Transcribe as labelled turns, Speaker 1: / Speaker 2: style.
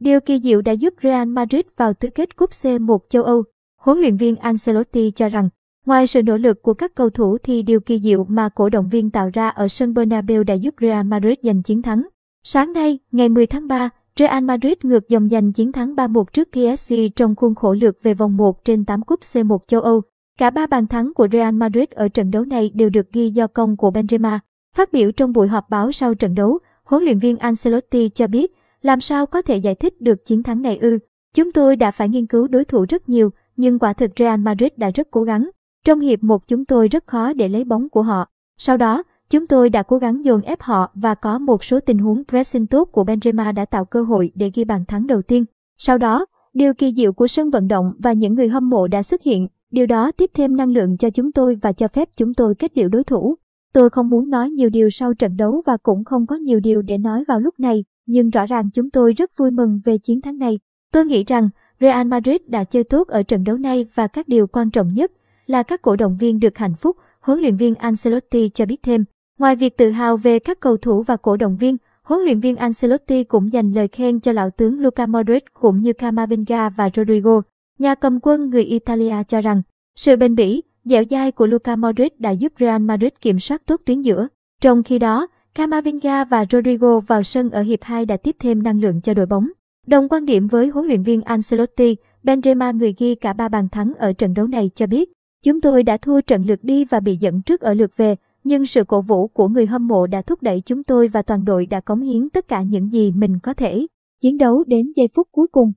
Speaker 1: Điều kỳ diệu đã giúp Real Madrid vào tứ kết cúp C1 châu Âu. Huấn luyện viên Ancelotti cho rằng, ngoài sự nỗ lực của các cầu thủ thì điều kỳ diệu mà cổ động viên tạo ra ở sân Bernabeu đã giúp Real Madrid giành chiến thắng. Sáng nay, ngày 10 tháng 3, Real Madrid ngược dòng giành chiến thắng 3-1 trước PSG trong khuôn khổ lượt về vòng 1 trên 8 cúp C1 châu Âu. Cả ba bàn thắng của Real Madrid ở trận đấu này đều được ghi do công của Benzema. Phát biểu trong buổi họp báo sau trận đấu, huấn luyện viên Ancelotti cho biết, làm sao có thể giải thích được chiến thắng này ư? Chúng tôi đã phải nghiên cứu đối thủ rất nhiều, nhưng quả thực Real Madrid đã rất cố gắng. Trong hiệp một chúng tôi rất khó để lấy bóng của họ. Sau đó, chúng tôi đã cố gắng dồn ép họ và có một số tình huống pressing tốt của Benzema đã tạo cơ hội để ghi bàn thắng đầu tiên. Sau đó, điều kỳ diệu của sân vận động và những người hâm mộ đã xuất hiện. Điều đó tiếp thêm năng lượng cho chúng tôi và cho phép chúng tôi kết liễu đối thủ. Tôi không muốn nói nhiều điều sau trận đấu và cũng không có nhiều điều để nói vào lúc này, nhưng rõ ràng chúng tôi rất vui mừng về chiến thắng này. Tôi nghĩ rằng Real Madrid đã chơi tốt ở trận đấu này và các điều quan trọng nhất là các cổ động viên được hạnh phúc, huấn luyện viên Ancelotti cho biết thêm. Ngoài việc tự hào về các cầu thủ và cổ động viên, huấn luyện viên Ancelotti cũng dành lời khen cho lão tướng Luka Modric cũng như Camavinga và Rodrigo. Nhà cầm quân người Italia cho rằng, sự bền bỉ, dẻo dai của Luka Modric đã giúp Real Madrid kiểm soát tốt tuyến giữa. Trong khi đó, Camavinga và Rodrigo vào sân ở hiệp 2 đã tiếp thêm năng lượng cho đội bóng. Đồng quan điểm với huấn luyện viên Ancelotti, Benzema người ghi cả ba bàn thắng ở trận đấu này cho biết, chúng tôi đã thua trận lượt đi và bị dẫn trước ở lượt về, nhưng sự cổ vũ của người hâm mộ đã thúc đẩy chúng tôi và toàn đội đã cống hiến tất cả những gì mình có thể. Chiến đấu đến giây phút cuối cùng,